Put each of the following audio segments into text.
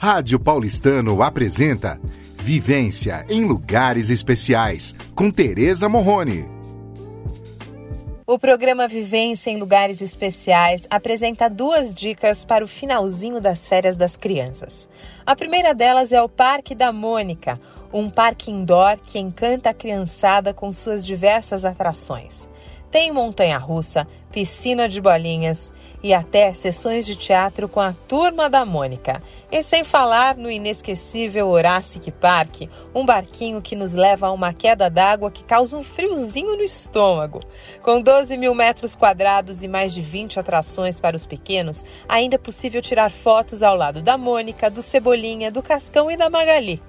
Rádio Paulistano apresenta Vivência em Lugares Especiais, com Tereza Morrone. O programa Vivência em Lugares Especiais apresenta duas dicas para o finalzinho das férias das crianças. A primeira delas é o Parque da Mônica, um parque indoor que encanta a criançada com suas diversas atrações. Tem montanha-russa, piscina de bolinhas e até sessões de teatro com a Turma da Mônica. E sem falar no inesquecível Horacic Park, um barquinho que nos leva a uma queda d'água que causa um friozinho no estômago. Com 12 mil metros quadrados e mais de 20 atrações para os pequenos, ainda é possível tirar fotos ao lado da Mônica, do Cebolinha, do Cascão e da Magali.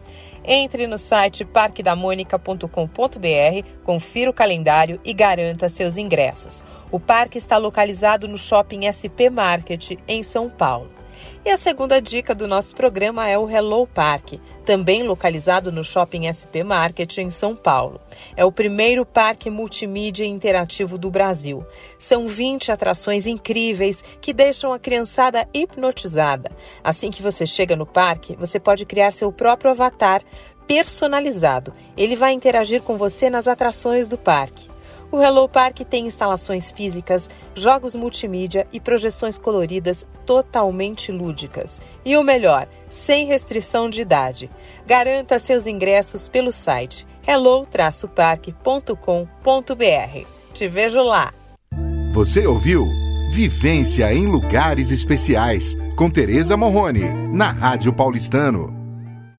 Entre no site parquedamonica.com.br, confira o calendário e garanta seus ingressos. O parque está localizado no Shopping SP Market, em São Paulo. E a segunda dica do nosso programa é o Hello Park, também localizado no Shopping SP Market em São Paulo. É o primeiro parque multimídia interativo do Brasil. São 20 atrações incríveis que deixam a criançada hipnotizada. Assim que você chega no parque, você pode criar seu próprio avatar personalizado. Ele vai interagir com você nas atrações do parque. O Hello Park tem instalações físicas, jogos multimídia e projeções coloridas totalmente lúdicas. E o melhor, sem restrição de idade. Garanta seus ingressos pelo site hello-park.com.br. Te vejo lá! Você ouviu Vivência em Lugares Especiais com Tereza Morrone, na Rádio Paulistano.